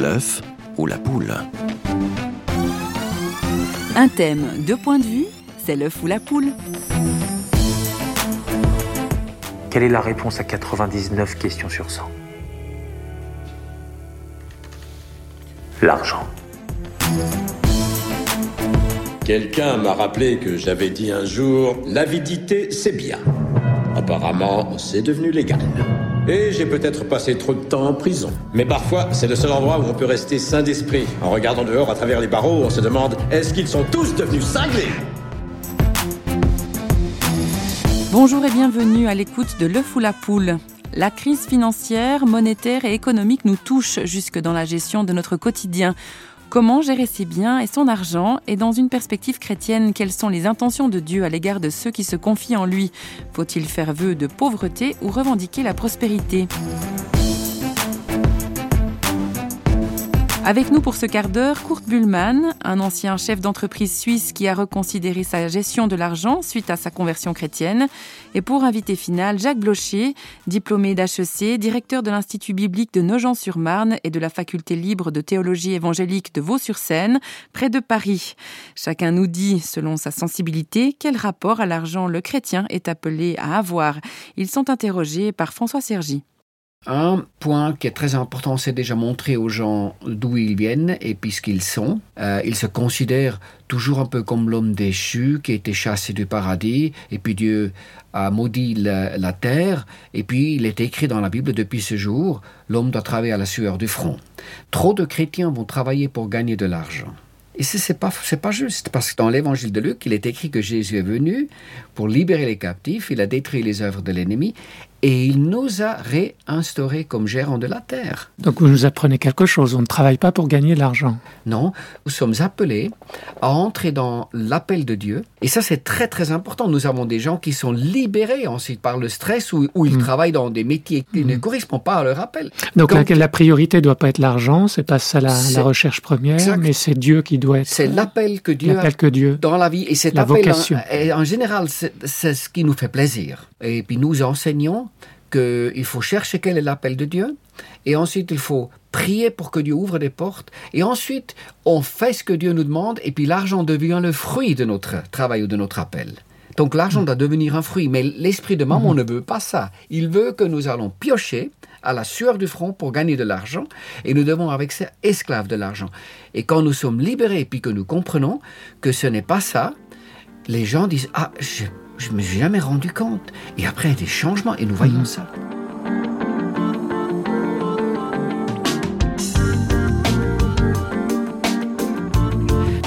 L'œuf ou la poule Un thème, deux points de vue, c'est l'œuf ou la poule. Quelle est la réponse à 99 questions sur 100 L'argent. Quelqu'un m'a rappelé que j'avais dit un jour L'avidité, c'est bien. Apparemment, c'est devenu légal. Et j'ai peut-être passé trop de temps en prison. Mais parfois, c'est le seul endroit où on peut rester sain d'esprit. En regardant dehors à travers les barreaux, on se demande est-ce qu'ils sont tous devenus cinglés? Bonjour et bienvenue à l'écoute de L'œuf ou la poule. La crise financière, monétaire et économique nous touche jusque dans la gestion de notre quotidien. Comment gérer ses biens et son argent Et dans une perspective chrétienne, quelles sont les intentions de Dieu à l'égard de ceux qui se confient en lui? Faut-il faire vœu de pauvreté ou revendiquer la prospérité? Avec nous pour ce quart d'heure, Kurt Bullmann, un ancien chef d'entreprise suisse qui a reconsidéré sa gestion de l'argent suite à sa conversion chrétienne. Et pour invité final, Jacques Blocher, diplômé d'HEC, directeur de l'Institut biblique de Nogent-sur-Marne et de la faculté libre de théologie évangélique de Vaux-sur-Seine, près de Paris. Chacun nous dit, selon sa sensibilité, quel rapport à l'argent le chrétien est appelé à avoir. Ils sont interrogés par François Sergi. Un point qui est très important, c'est déjà montrer aux gens d'où ils viennent et puis ce qu'ils sont. Euh, ils se considèrent toujours un peu comme l'homme déchu qui a été chassé du paradis et puis Dieu a maudit la, terre et puis il est écrit dans la Bible depuis ce jour, l'homme doit travailler à la sueur du front. Trop de chrétiens vont travailler pour gagner de l'argent. Et ce n'est pas, pas juste, parce que dans l'évangile de Luc, il est écrit que Jésus est venu pour libérer les captifs, il a détruit les œuvres de l'ennemi, et il nous a réinstaurés comme gérants de la terre. Donc vous nous apprenez quelque chose, on ne travaille pas pour gagner de l'argent. Non, nous sommes appelés à entrer dans l'appel de Dieu, et ça c'est très très important. Nous avons des gens qui sont libérés ensuite par le stress ou, ou ils mmh. travaillent dans des métiers qui mmh. ne correspondent pas à leur appel. Donc la, la, priorité ne doit pas être l'argent, c'est pas ça la, la recherche première, exact. mais c'est Dieu qui doit être... C'est l'appel que Dieu a que Dieu, dans la vie, et cet la appel vocation. En, en général c'est ce qui nous fait plaisir. Et puis nous enseignons qu'il faut chercher quel est l'appel de Dieu, et ensuite il faut prier pour que Dieu ouvre des portes, et ensuite on fait ce que Dieu nous demande, et puis l'argent devient le fruit de notre travail ou de notre appel. Donc l'argent doit devenir un fruit, mais l'esprit de maman ne veut pas ça. Il veut que nous allons piocher à la sueur du front pour gagner de l'argent, et nous devons avec ça esclaves de l'argent. Et quand nous sommes libérés, puis que nous comprenons que ce n'est pas ça, les gens disent Ah, je je me suis jamais rendu compte. Et après, il y a des changements et nous voyons ça.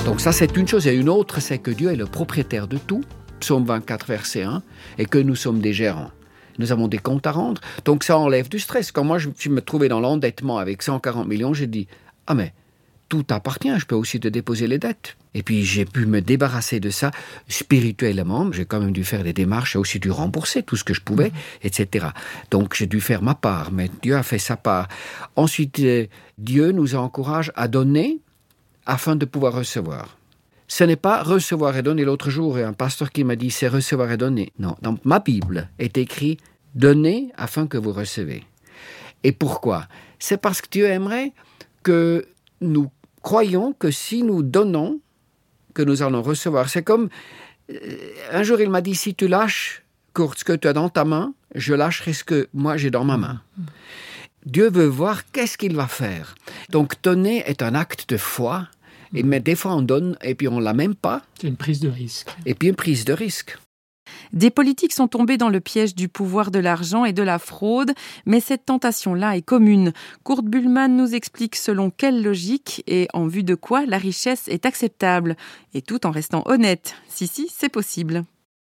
Donc ça, c'est une chose. Et une autre, c'est que Dieu est le propriétaire de tout. Psaume 24, verset 1. Et que nous sommes des gérants. Nous avons des comptes à rendre. Donc ça enlève du stress. Quand moi, je me trouvais dans l'endettement avec 140 millions, j'ai dit, ah mais tout appartient, je peux aussi te déposer les dettes. Et puis j'ai pu me débarrasser de ça spirituellement. J'ai quand même dû faire des démarches, et aussi dû rembourser tout ce que je pouvais, mmh. etc. Donc j'ai dû faire ma part, mais Dieu a fait sa part. Ensuite, euh, Dieu nous encourage à donner afin de pouvoir recevoir. Ce n'est pas recevoir et donner. L'autre jour, un pasteur qui m'a dit c'est recevoir et donner. Non, dans ma Bible est écrit donnez afin que vous recevez. Et pourquoi? C'est parce que Dieu aimerait que nous croyons que si nous donnons, que nous allons recevoir. C'est comme, euh, un jour il m'a dit, si tu lâches ce que tu as dans ta main, je lâcherai ce que moi j'ai dans ma main. Dieu veut voir qu'est-ce qu'il va faire. Donc donner est un acte de foi, et, mais des fois on donne et puis on l'a même pas. C'est une prise de risque. Et puis une prise de risque. Des politiques sont tombés dans le piège du pouvoir de l'argent et de la fraude, mais cette tentation-là est commune. Kurt Bullmann nous explique selon quelle logique et en vue de quoi la richesse est acceptable, et tout en restant honnête. Si, si, c'est possible.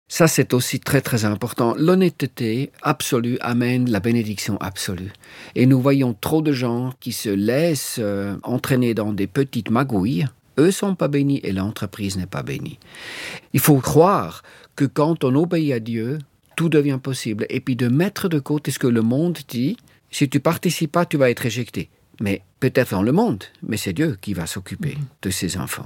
Ça, c'est aussi très très important. L'honnêteté absolue amène la bénédiction absolue. Et nous voyons trop de gens qui se laissent euh, entraîner dans des petites magouilles. Eux sont pas bénis et l'entreprise n'est pas bénie. Il faut croire que quand on obéit à Dieu, tout devient possible. Et puis de mettre de côté ce que le monde dit, si tu participes pas, tu vas être éjecté. Mais peut-être dans le monde, mais c'est Dieu qui va s'occuper de ses enfants.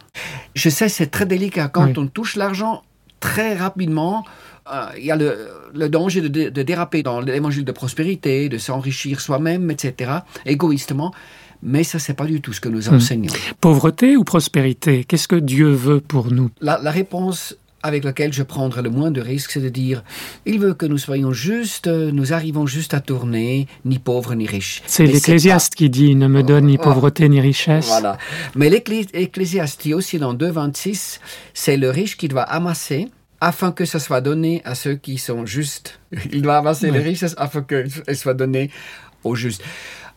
Je sais, c'est très délicat. Quand oui. on touche l'argent, très rapidement, euh, il y a le, danger de, déraper dans l'évangile de prospérité, de s'enrichir soi-même, etc., égoïstement. Mais ça, c'est pas du tout ce que nous hmm. enseignons. Pauvreté ou prospérité Qu'est-ce que Dieu veut pour nous? La, la réponse avec laquelle je prendrai le moins de risques, c'est de dire il veut que nous soyons justes, nous arrivons juste à tourner, ni pauvres ni riches. C'est l'Ecclésiaste qui dit ne me donne ni oh, pauvreté ni richesse. Voilà. Mais l'Ecclésiaste dit aussi dans 2.26 c'est le riche qui doit amasser afin que ça soit donné à ceux qui sont justes. Il doit amasser les richesses afin qu'elles soient données aux justes.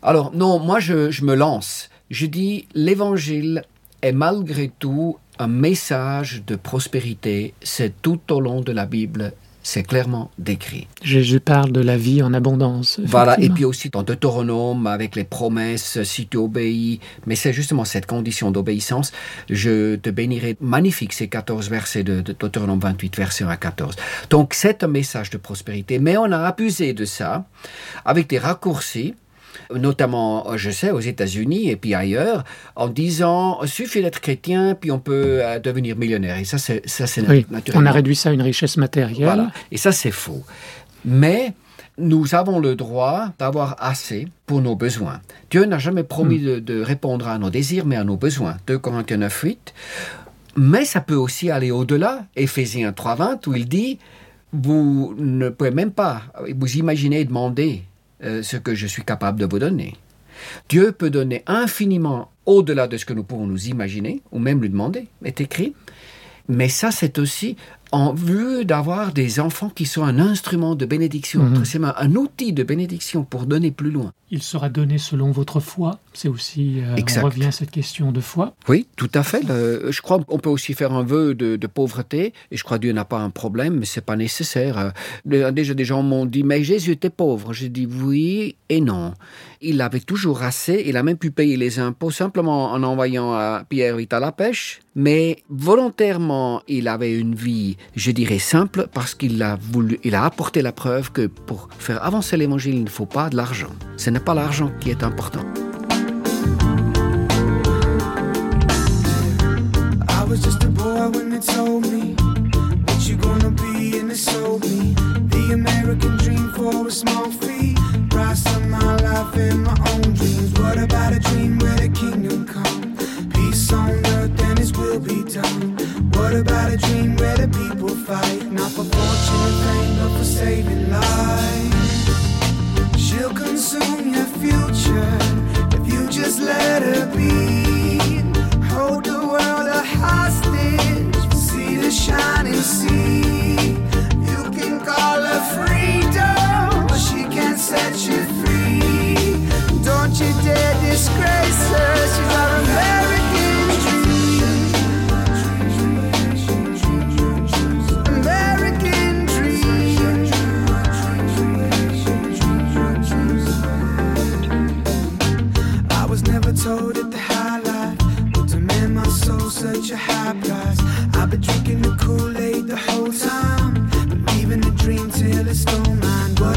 Alors non, moi je, je me lance. Je dis l'évangile est malgré tout un message de prospérité. C'est tout au long de la Bible. C'est clairement décrit. Jésus parle de la vie en abondance. Voilà, et puis aussi dans Deutéronome, avec les promesses, si tu obéis, mais c'est justement cette condition d'obéissance. Je te bénirai. Magnifique, ces 14 versets de, de Deutéronome 28, verset 1 à 14. Donc c'est un message de prospérité, mais on a abusé de ça avec des raccourcis notamment, je sais, aux États-Unis et puis ailleurs, en disant suffit d'être chrétien, puis on peut euh, devenir millionnaire. Et ça, c'est oui, On a réduit ça à une richesse matérielle. Voilà. Et ça, c'est faux. Mais nous avons le droit d'avoir assez pour nos besoins. Dieu n'a jamais promis hmm. de, répondre à nos désirs, mais à nos besoins. 2 Corinthiens 9, 8. Mais ça peut aussi aller au-delà. Éphésiens 3, 20, où il dit vous ne pouvez même pas vous imaginer demander euh, ce que je suis capable de vous donner. Dieu peut donner infiniment au-delà de ce que nous pouvons nous imaginer, ou même lui demander, est écrit. Mais ça, c'est aussi en vue d'avoir des enfants qui sont un instrument de bénédiction entre ses mains, un outil de bénédiction pour donner plus loin. Il sera donné selon votre foi. C'est aussi, euh, on revient à cette question de foi. Oui, tout à fait. je crois qu'on peut aussi faire un vœu de, pauvreté, et je crois que Dieu n'a pas un problème, mais c'est pas nécessaire. Euh, déjà, des gens m'ont dit, mais Jésus était pauvre. J'ai dit oui et non. Il avait toujours assez, il a même pu payer les impôts simplement en envoyant à Pierre vite à la pêche, mais volontairement, il avait une vie je dirais simple, parce qu'il a voulu, il a apporté la preuve que pour faire avancer l'évangile, il ne faut pas de l'argent. Ce n'est pas l'argent qui est important.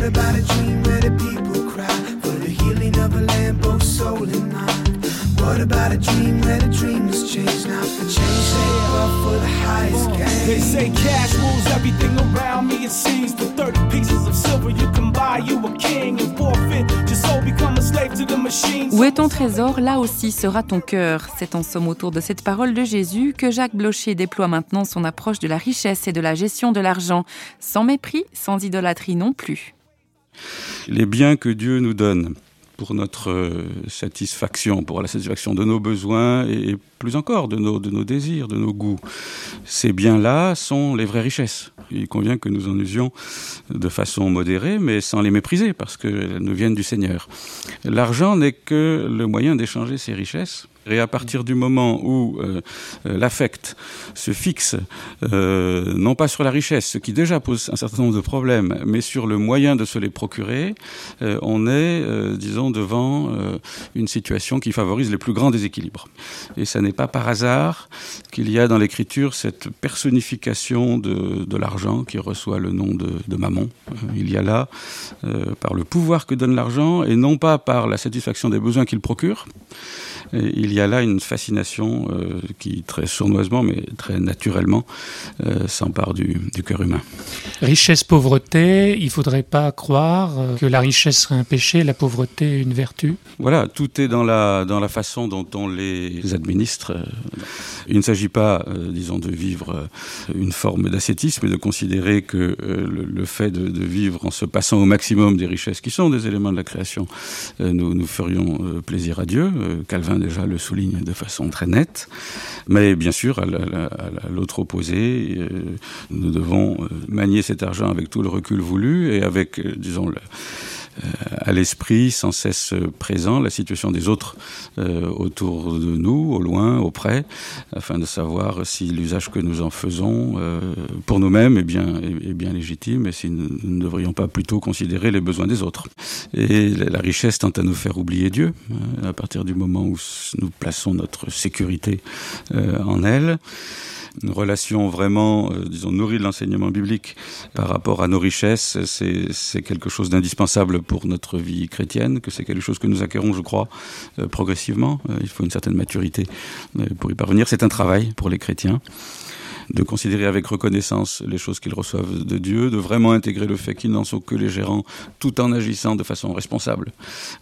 What about a dream where the people cry for the healing of a land, both soul and mind? What about a dream where the dream has changed? Now? The change they up for the highest gain. They say cash rules everything around me. It seems for 30 pieces of silver you can buy you a king and forfeit your soul become a slave to the machine. Où est ton trésor? Là aussi sera ton cœur. C'est en somme autour de cette parole de Jésus que Jacques Blocher déploie maintenant son approche de la richesse et de la gestion de l'argent, sans mépris, sans idolâtrie non plus. Les biens que Dieu nous donne pour notre euh, satisfaction, pour la satisfaction de nos besoins et plus encore de nos, de nos désirs, de nos goûts. Ces biens-là sont les vraies richesses. Il convient que nous en usions de façon modérée, mais sans les mépriser, parce qu'elles nous viennent du Seigneur. L'argent n'est que le moyen d'échanger ces richesses et à partir du moment où euh, euh, l'affect se fixe, euh, non pas sur la richesse, ce qui déjà pose un certain nombre de problèmes, mais sur le moyen de se les procurer, on est, disons, devant une situation qui favorise les plus grands déséquilibres. Et ça n'est pas par hasard qu'il y a dans l'écriture cette personnification de, l'argent qui reçoit le nom de, de il y a là, par le pouvoir que donne l'argent, et non pas par la satisfaction des besoins qu'il procure, il y a là une fascination euh, qui, très sournoisement, mais très naturellement, euh, s'empare du, du cœur humain. Richesse, pauvreté, il ne faudrait pas croire euh, que la richesse serait un péché, la pauvreté une vertu Voilà, tout est dans la, dans la façon dont on les administre. Il ne s'agit pas, disons, de vivre une forme d'ascétisme et de considérer que le, le, fait de, de, vivre en se passant au maximum des richesses qui sont des éléments de la création, nous, nous ferions plaisir à Dieu. Calvin déjà le souligne de façon très nette. Mais bien sûr, à l'autre opposé, euh, nous devons euh, manier cet argent avec tout le recul voulu et avec, euh, disons, à l'esprit sans cesse présent la situation des autres euh, autour de nous, au loin, auprès, afin de savoir si l'usage que nous en faisons euh, pour nous-mêmes est bien, légitime et si nous ne devrions pas plutôt considérer les besoins des autres. Et la richesse tend à nous faire oublier Dieu à partir du moment où nous plaçons notre sécurité euh, en elle une relation vraiment, euh, disons, nourrie de l'enseignement biblique par rapport à nos richesses, c'est quelque chose d'indispensable pour notre vie chrétienne, que c'est quelque chose que nous acquérons, je crois, euh, progressivement. Euh, il faut une certaine maturité euh, pour y parvenir. C'est un travail pour les chrétiens de considérer avec reconnaissance les choses qu'ils reçoivent de Dieu, de vraiment intégrer le fait qu'ils n'en sont que les gérants, tout en agissant de façon responsable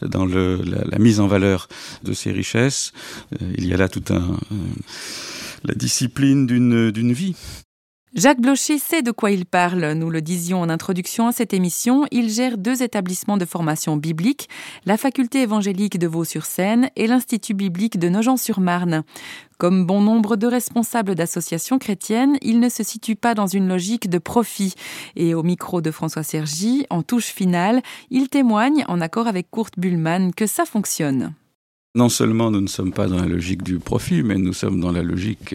dans la, mise en valeur de ces richesses. Il y a là tout un... La discipline d'une vie. Jacques Blocher sait de quoi il parle. Nous le disions en introduction à cette émission, il gère deux établissements de formation biblique, la faculté évangélique de Vaux-sur-Seine et l'Institut biblique de Nogent-sur-Marne. Comme bon nombre de responsables d'associations chrétiennes, il ne se situe pas dans une logique de profit. Et au micro de François Sergi, en touche finale, il témoigne, en accord avec Kurt Bullmann, que ça fonctionne. Non seulement nous ne sommes pas dans la logique du profit, mais nous sommes dans la logique,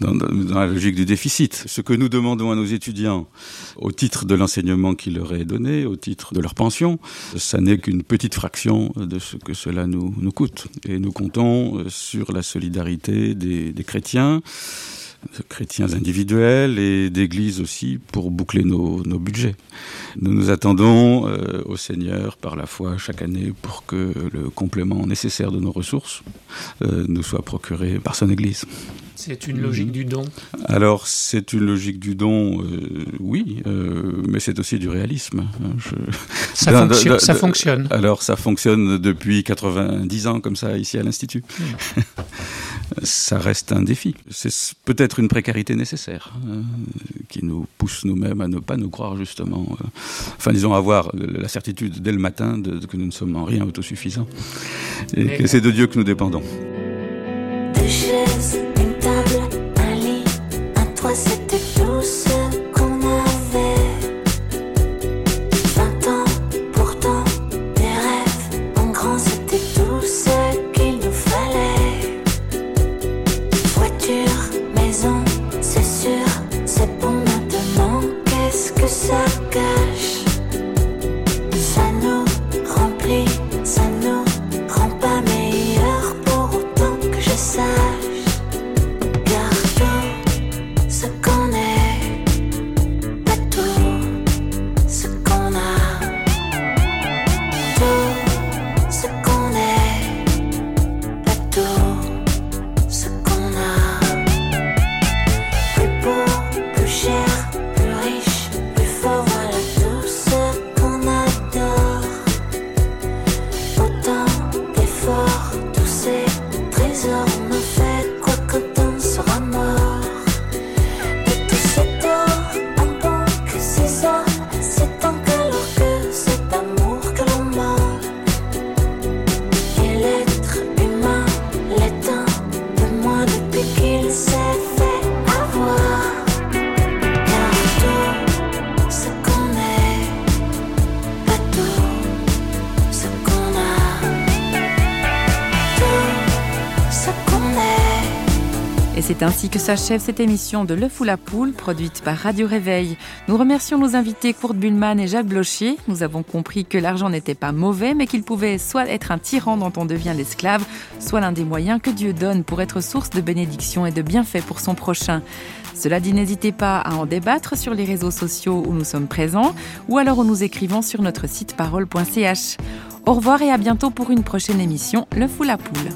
dans, dans la logique du déficit. Ce que nous demandons à nos étudiants au titre de l'enseignement qui leur est donné, au titre de leur pension, ça n'est qu'une petite fraction de ce que cela nous, coûte. Et nous comptons sur la solidarité des chrétiens de chrétiens individuels et d'églises aussi pour boucler nos, budgets. Nous nous attendons euh, au Seigneur par la foi chaque année pour que le complément nécessaire de nos ressources euh, nous soit procuré par son Église. C'est une logique du don Alors, c'est une logique du don, euh, oui, euh, mais c'est aussi du réalisme. Je... Ça, d'un, fonctionne, d'un, ça fonctionne. Alors, ça fonctionne depuis 90 ans, comme ça, ici à l'Institut. Mmh. ça reste un défi. C'est peut-être une précarité nécessaire euh, qui nous pousse nous-mêmes à ne pas nous croire justement, euh, enfin disons avoir la certitude dès le matin de, de que nous ne sommes en rien autosuffisants et Mais... que c'est de Dieu que nous dépendons. Des c'est ainsi que s'achève cette émission de L'œuf ou la poule, produite par Radio Réveil. Nous remercions nos invités Kurt Bullmann et Jacques Blochier. Nous avons compris que l'argent n'était pas mauvais, mais qu'il pouvait soit être un tyran dont on devient l'esclave, soit l'un des moyens que Dieu donne pour être source de bénédiction et de bienfaits pour son prochain. Cela dit, n'hésitez pas à en débattre sur les réseaux sociaux où nous sommes présents, ou alors en nous écrivant sur notre site parole.ch. Au revoir et à bientôt pour une prochaine émission, Le Fou la Poule.